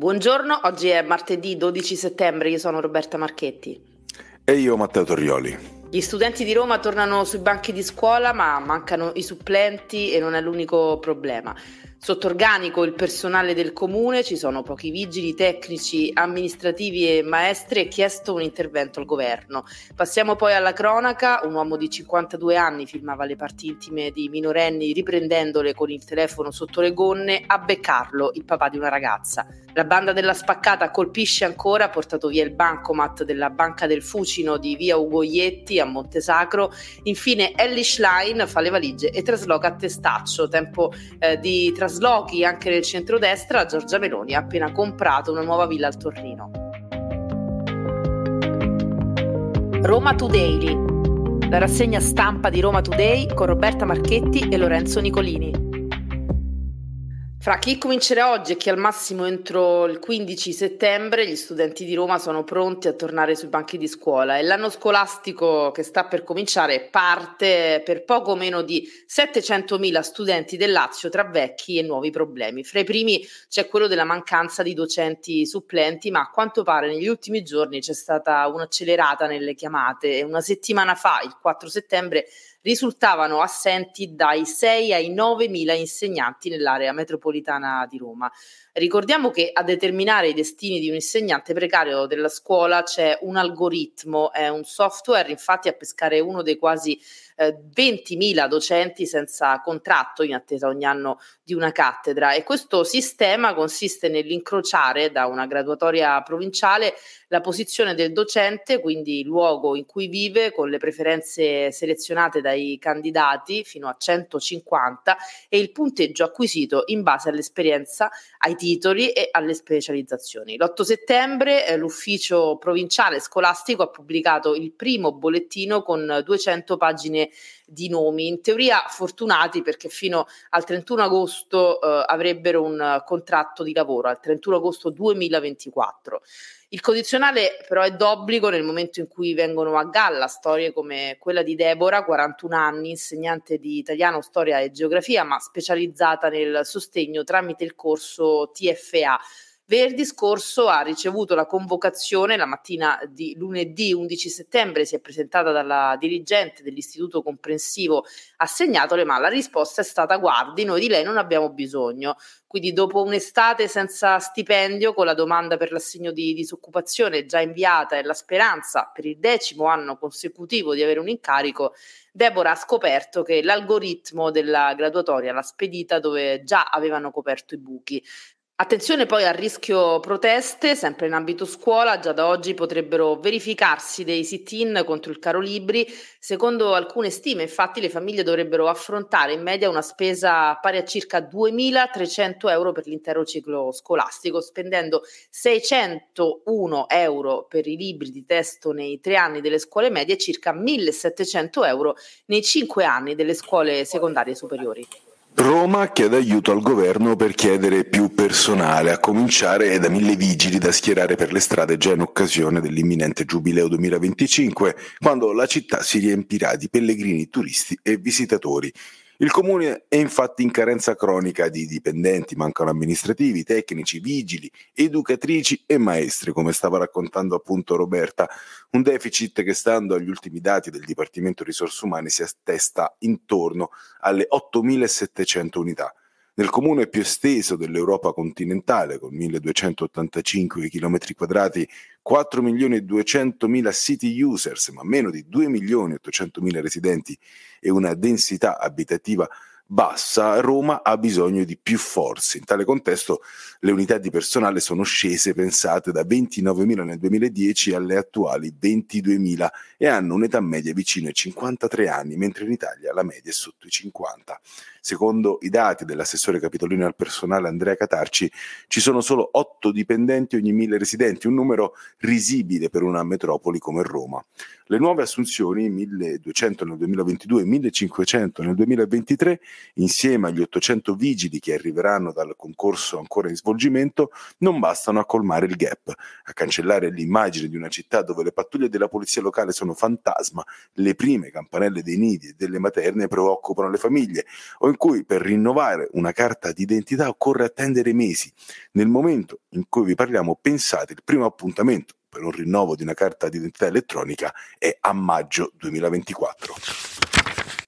Buongiorno, oggi è martedì 12 settembre, io sono Roberta Marchetti. E io Matteo Torrioli. Gli studenti di Roma tornano sui banchi di scuola, ma mancano i supplenti e non è l'unico problema. Sotto organico il personale del comune, ci sono pochi vigili, tecnici, amministrativi e maestri e chiesto un intervento al governo. Passiamo poi alla cronaca, un uomo di 52 anni filmava le parti intime di minorenni riprendendole con il telefono sotto le gonne a beccarlo, il papà di una ragazza. La banda della spaccata colpisce ancora, ha portato via il bancomat della Banca del Fucino di via Ugoietti a Montesacro. Infine Ellis Line fa le valigie e trasloca a Testaccio. Tempo eh, di traslochi anche nel centrodestra, Giorgia Meloni ha appena comprato una nuova villa al Torrino. Roma Today, la rassegna stampa di Roma Today con Roberta Marchetti e Lorenzo Nicolini. Fra chi comincerà oggi e chi al massimo entro il 15 settembre, gli studenti di Roma sono pronti a tornare sui banchi di scuola e l'anno scolastico che sta per cominciare parte per poco meno di 700.000 studenti del Lazio tra vecchi e nuovi problemi. Fra i primi c'è quello della mancanza di docenti supplenti, ma a quanto pare negli ultimi giorni c'è stata un'accelerata nelle chiamate. Una settimana fa, il 4 settembre, risultavano assenti dai 6 ai 9 mila insegnanti nell'area metropolitana di Roma. Ricordiamo che a determinare i destini di un insegnante precario della scuola c'è un algoritmo, è un software, infatti a pescare uno dei quasi eh, 20.000 docenti senza contratto in attesa ogni anno di una cattedra e questo sistema consiste nell'incrociare da una graduatoria provinciale la posizione del docente, quindi il luogo in cui vive con le preferenze selezionate dai candidati fino a 150 e il punteggio acquisito in base all'esperienza, ai titoli e alle specializzazioni. L'8 settembre eh, l'ufficio provinciale scolastico ha pubblicato il primo bollettino con 200 pagine di nomi, in teoria fortunati perché fino al 31 agosto eh, avrebbero un contratto di lavoro, al 31 agosto 2024. Il condizionale però è d'obbligo nel momento in cui vengono a galla storie come quella di Deborah, 41 anni, insegnante di italiano, storia e geografia, ma specializzata nel sostegno tramite il corso TFA Venerdì scorso ha ricevuto la convocazione la mattina di lunedì 11 settembre, si è presentata dalla dirigente dell'istituto comprensivo assegnatole, ma la risposta è stata guardi, noi di lei non abbiamo bisogno. Quindi dopo un'estate senza stipendio, con la domanda per l'assegno di disoccupazione già inviata e la speranza per il decimo anno consecutivo di avere un incarico, Deborah ha scoperto che l'algoritmo della graduatoria l'ha spedita dove già avevano coperto i buchi. Attenzione poi al rischio proteste, sempre in ambito scuola, già da oggi potrebbero verificarsi dei sit-in contro il caro libri. Secondo alcune stime, infatti, le famiglie dovrebbero affrontare in media una spesa pari a circa 2.300 euro per l'intero ciclo scolastico, spendendo 601 euro per i libri di testo nei tre anni delle scuole medie e circa 1.700 euro nei cinque anni delle scuole secondarie superiori. Roma chiede aiuto al governo per chiedere più personale, a cominciare da mille vigili da schierare per le strade già in occasione dell'imminente Giubileo 2025, quando la città si riempirà di pellegrini, turisti e visitatori. Il comune è infatti in carenza cronica di dipendenti, mancano amministrativi, tecnici, vigili, educatrici e maestri, come stava raccontando appunto Roberta, un deficit che stando agli ultimi dati del Dipartimento Risorse Umane si attesta intorno alle 8.700 unità. Nel comune più esteso dell'Europa continentale, con 1285 km quadrati, 4 milioni e 200 mila city users, ma meno di 2 milioni e 800 mila residenti e una densità abitativa bassa, Roma ha bisogno di più forze. In tale contesto le unità di personale sono scese, pensate, da 29.000 nel 2010 alle attuali 22.000 e hanno un'età media vicino ai 53 anni, mentre in Italia la media è sotto i 50. Secondo i dati dell'assessore capitolino al personale Andrea Catarci, ci sono solo 8 dipendenti ogni 1000 residenti, un numero risibile per una metropoli come Roma. Le nuove assunzioni, 1200 nel 2022 e 1500 nel 2023, insieme agli 800 vigili che arriveranno dal concorso ancora in svolgimento, non bastano a colmare il gap, a cancellare l'immagine di una città dove le pattuglie della polizia locale sono fantasma, le prime campanelle dei nidi e delle materne preoccupano le famiglie, o o in cui per rinnovare una carta d'identità occorre attendere mesi. Nel momento in cui vi parliamo, pensate, il primo appuntamento per un rinnovo di una carta d'identità elettronica è a maggio 2024.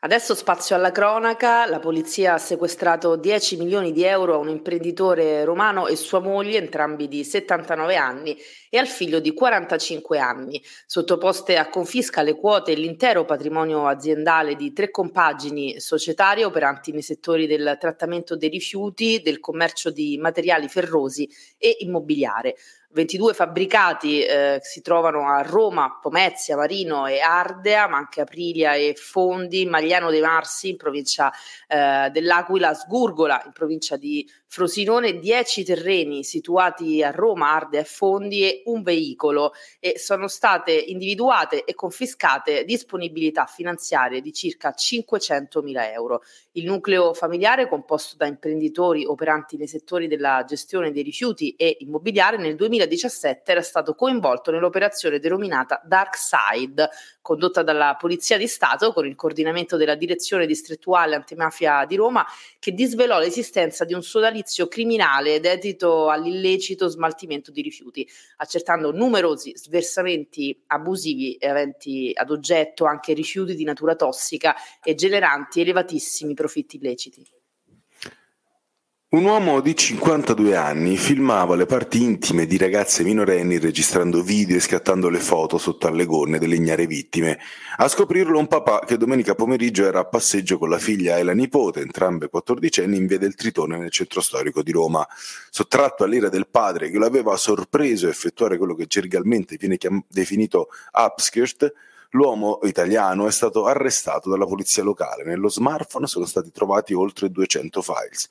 Adesso spazio alla cronaca, la polizia ha sequestrato 10 milioni di euro a un imprenditore romano e sua moglie, entrambi di 79 anni, e al figlio di 45 anni, sottoposte a confisca le quote e l'intero patrimonio aziendale di tre compagini societarie operanti nei settori del trattamento dei rifiuti, del commercio di materiali ferrosi e immobiliare. 22 fabbricati eh, si trovano a Roma, Pomezia, Marino e Ardea, ma anche Aprilia e Fondi, Magliano dei Marsi in provincia eh, dell'Aquila, Sgurgola in provincia di Frosinone, 10 terreni situati a Roma, Ardea e Fondi e un veicolo e sono state individuate e confiscate disponibilità finanziarie di circa 500 mila euro. Il nucleo familiare, composto da imprenditori operanti nei settori della gestione dei rifiuti e immobiliare, nel 2000 2017 era stato coinvolto nell'operazione denominata Dark Side, condotta dalla Polizia di Stato con il coordinamento della Direzione Distrettuale Antimafia di Roma, che disvelò l'esistenza di un sodalizio criminale dedito all'illecito smaltimento di rifiuti, accertando numerosi sversamenti abusivi aventi ad oggetto anche rifiuti di natura tossica e generanti elevatissimi profitti illeciti. Un uomo di 52 anni filmava le parti intime di ragazze minorenni registrando video e scattando le foto sotto alle gonne delle ignare vittime. A scoprirlo un papà che domenica pomeriggio era a passeggio con la figlia e la nipote, entrambe quattordicenni, in via del Tritone nel centro storico di Roma. Sottratto all'ira del padre che lo aveva sorpreso a effettuare quello che gergalmente viene chiam- definito upskirt, L'uomo italiano è stato arrestato dalla polizia locale. Nello smartphone sono stati trovati oltre 200 files.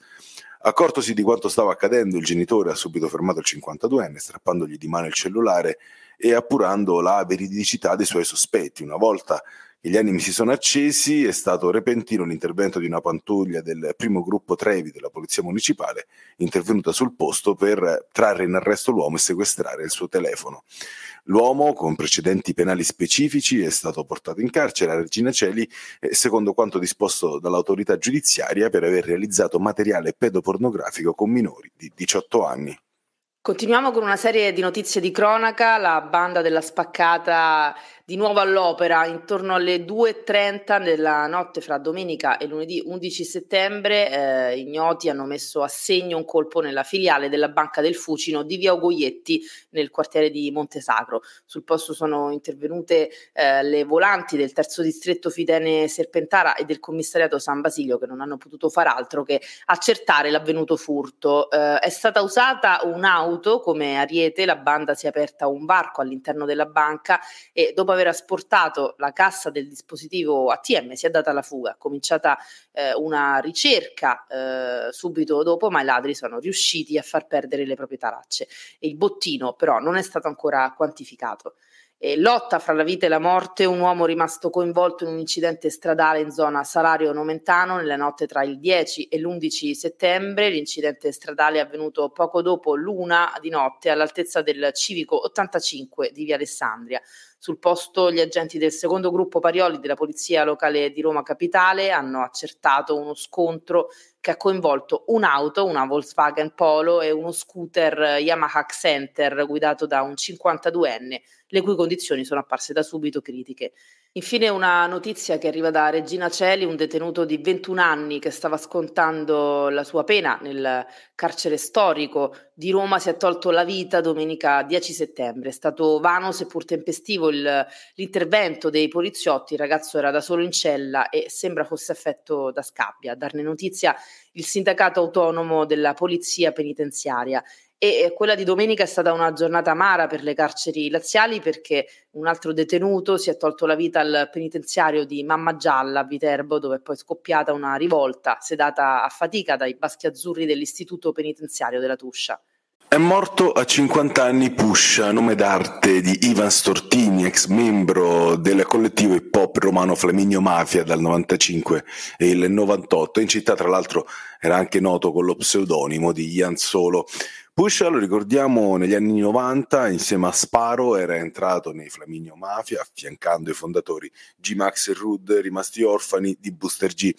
Accortosi di quanto stava accadendo, il genitore ha subito fermato il 52enne, strappandogli di mano il cellulare e appurando la veridicità dei suoi sospetti. Una volta che gli animi si sono accesi, è stato repentino l'intervento di una pattuglia del primo gruppo Trevi della Polizia Municipale, intervenuta sul posto per trarre in arresto l'uomo e sequestrare il suo telefono. L'uomo, con precedenti penali specifici, è stato portato in carcere a Regina Celi, eh, secondo quanto disposto dall'autorità giudiziaria, per aver realizzato materiale pedopornografico con minori di 18 anni. Continuiamo con una serie di notizie di cronaca. La banda della spaccata di nuovo all'opera intorno alle 2.30 nella notte fra domenica e lunedì 11 settembre. Eh, ignoti hanno messo a segno un colpo nella filiale della Banca del Fucino di via Ogoietti nel quartiere di Montesacro. Sul posto sono intervenute eh, le volanti del terzo distretto Fidene Serpentara e del commissariato San Basilio che non hanno potuto far altro che accertare l'avvenuto furto. Eh, è stata usata un'auto come ariete, la banda si è aperta un varco all'interno della banca e dopo aver asportato la cassa del dispositivo ATM si è data la fuga, è cominciata eh, una ricerca eh, subito dopo, ma i ladri sono riusciti a far perdere le proprie tracce e il bottino però non è stato ancora quantificato. E lotta fra la vita e la morte, un uomo rimasto coinvolto in un incidente stradale in zona Salario Nomentano nella notte tra il 10 e l'11 settembre. L'incidente stradale è avvenuto poco dopo l'una di notte all'altezza del civico 85 di Via Alessandria. Sul posto gli agenti del secondo gruppo Parioli della Polizia Locale di Roma Capitale hanno accertato uno scontro che ha coinvolto un'auto, una Volkswagen Polo e uno scooter Yamaha Center guidato da un 52enne, le cui condizioni sono apparse da subito critiche. Infine una notizia che arriva da Regina Celi, un detenuto di 21 anni che stava scontando la sua pena nel carcere storico di Roma si è tolto la vita domenica 10 settembre. È stato vano seppur tempestivo il, l'intervento dei poliziotti, il ragazzo era da solo in cella e sembra fosse affetto da scabbia. A darne notizia il sindacato autonomo della polizia penitenziaria e quella di domenica è stata una giornata amara per le carceri laziali perché un altro detenuto si è tolto la vita al penitenziario di Mamma Gialla a Viterbo dove è poi scoppiata una rivolta sedata a fatica dai baschi azzurri dell'istituto penitenziario della Tuscia. È morto a 50 anni Puscia, nome d'arte di Ivan Stortini, ex membro del collettivo hip hop romano Flaminio Mafia dal 95 e il 98. In città, tra l'altro, era anche noto con lo pseudonimo di Ian Solo. Pusha, lo ricordiamo, negli anni 90 insieme a Sparo era entrato nei Flaminio Mafia affiancando i fondatori G-Max e Rud rimasti orfani di Booster G.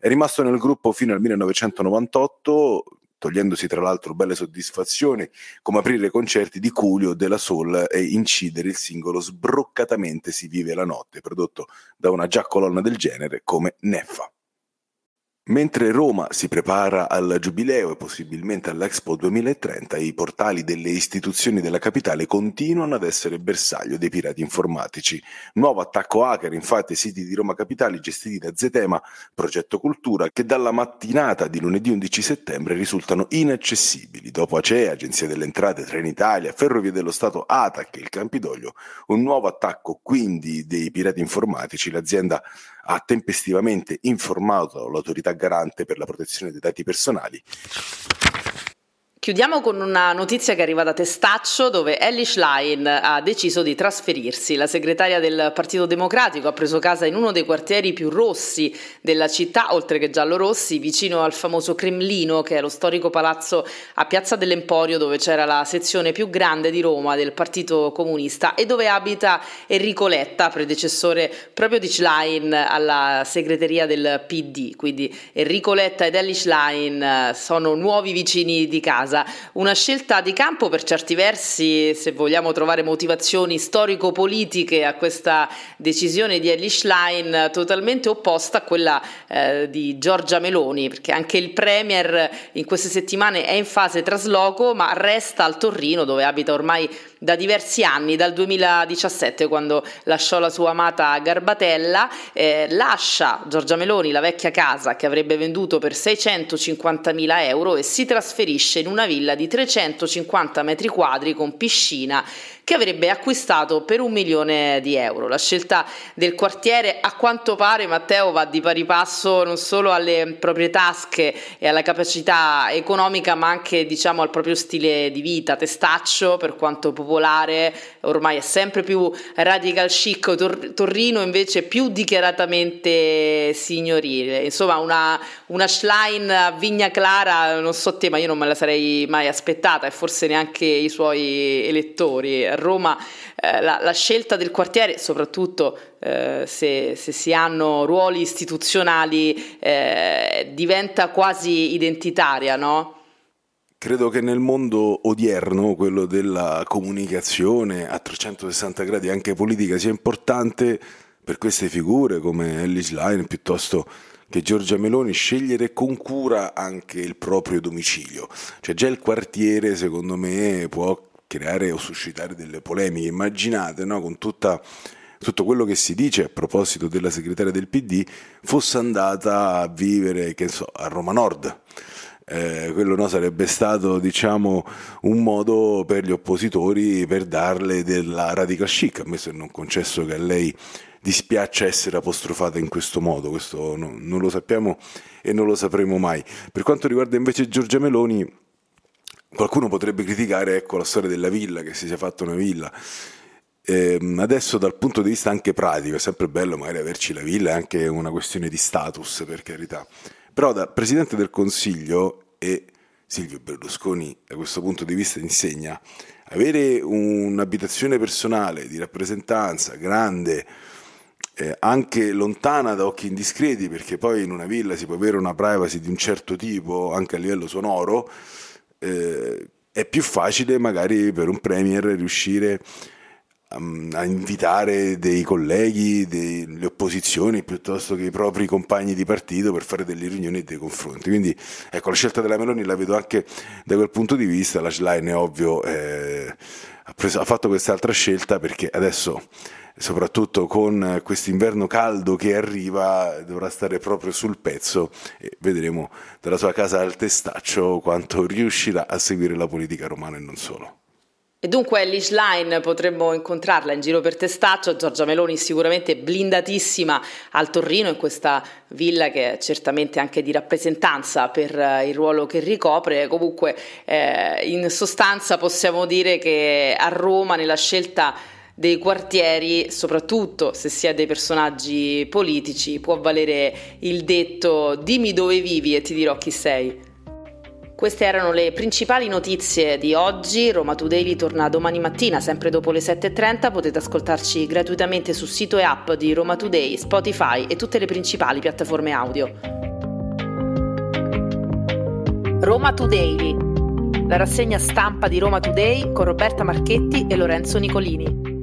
È rimasto nel gruppo fino al 1998 togliendosi tra l'altro belle soddisfazioni come aprire concerti di Culio, della Soul e incidere il singolo Sbroccatamente si vive la notte, prodotto da una già colonna del genere come Neffa. Mentre Roma si prepara al Giubileo e possibilmente all'Expo 2030, i portali delle istituzioni della capitale continuano ad essere bersaglio dei pirati informatici. Nuovo attacco hacker, infatti, ai siti di Roma Capitali gestiti da Zetema, Progetto Cultura, che dalla mattinata di lunedì 11 settembre risultano inaccessibili. Dopo ACE, Agenzia delle Entrate, Trenitalia, Ferrovie dello Stato, ATAC e il Campidoglio, un nuovo attacco quindi dei pirati informatici. L'azienda ha tempestivamente informato l'autorità garante per la protezione dei dati personali Chiudiamo con una notizia che arriva da Testaccio dove Ellie Schlein ha deciso di trasferirsi. La segretaria del Partito Democratico ha preso casa in uno dei quartieri più rossi della città, oltre che giallo-rossi, vicino al famoso Cremlino, che è lo storico palazzo a Piazza dell'Emporio dove c'era la sezione più grande di Roma del Partito Comunista e dove abita Enrico Letta, predecessore proprio di Schlein alla segreteria del PD. Quindi Enrico Letta ed Ellie Schlein sono nuovi vicini di casa casa. Una scelta di campo per certi versi, se vogliamo trovare motivazioni storico-politiche a questa decisione di Ellie Schlein, totalmente opposta a quella eh, di Giorgia Meloni, perché anche il Premier in queste settimane è in fase trasloco, ma resta al Torrino dove abita ormai da diversi anni, dal 2017 quando lasciò la sua amata Garbatella, eh, lascia Giorgia Meloni la vecchia casa che avrebbe venduto per 650 mila euro e si trasferisce in una villa di 350 metri quadri con piscina che avrebbe acquistato per un milione di euro. La scelta del quartiere a quanto pare Matteo va di pari passo non solo alle proprie tasche e alla capacità economica ma anche diciamo al proprio stile di vita, testaccio per quanto popolare, ormai è sempre più radical chic, Tor- Torrino invece più dichiaratamente signorile, insomma una, una Schlein a Vigna Clara, non so te ma io non me la sarei mai aspettata e forse neanche i suoi elettori a Roma eh, la, la, scelta del quartiere, soprattutto eh, se, se, si hanno ruoli istituzionali, eh, diventa quasi identitaria, no? Credo che nel mondo odierno, quello della comunicazione a 360 gradi, anche politica, sia importante per queste figure come Ellis Line piuttosto che Giorgia Meloni scegliere con cura anche il proprio domicilio. Cioè già il quartiere secondo me può creare o suscitare delle polemiche. Immaginate, no, con tutta, tutto quello che si dice a proposito della segretaria del PD, fosse andata a vivere, so, a Roma Nord. Eh, quello no, sarebbe stato diciamo, un modo per gli oppositori per darle della radical chic, ammesso che non concesso che a lei dispiaccia essere apostrofata in questo modo, questo no, non lo sappiamo e non lo sapremo mai. Per quanto riguarda invece Giorgia Meloni, Qualcuno potrebbe criticare ecco, la storia della villa, che si sia fatta una villa. Eh, adesso dal punto di vista anche pratico è sempre bello magari averci la villa, è anche una questione di status per carità. Però da Presidente del Consiglio e Silvio Berlusconi da questo punto di vista insegna, avere un'abitazione personale di rappresentanza grande, eh, anche lontana da occhi indiscreti, perché poi in una villa si può avere una privacy di un certo tipo anche a livello sonoro, eh, è più facile magari per un premier riuscire um, a invitare dei colleghi, delle opposizioni piuttosto che i propri compagni di partito per fare delle riunioni e dei confronti. Quindi ecco, la scelta della Meloni la vedo anche da quel punto di vista, la Schlein è ovvio eh, ha, preso, ha fatto quest'altra scelta perché adesso soprattutto con questo inverno caldo che arriva, dovrà stare proprio sul pezzo e vedremo dalla sua casa al testaccio quanto riuscirà a seguire la politica romana e non solo. E dunque Ellis Line potremmo incontrarla in giro per Testaccio, Giorgia Meloni sicuramente blindatissima al Torrino in questa villa che è certamente anche di rappresentanza per eh, il ruolo che ricopre, comunque eh, in sostanza possiamo dire che a Roma nella scelta dei quartieri, soprattutto se si è dei personaggi politici, può valere il detto dimmi dove vivi e ti dirò chi sei. Queste erano le principali notizie di oggi. Roma Today torna domani mattina, sempre dopo le 7.30. Potete ascoltarci gratuitamente sul sito e app di Roma Today, Spotify e tutte le principali piattaforme audio. Roma Today, la rassegna stampa di Roma Today con Roberta Marchetti e Lorenzo Nicolini.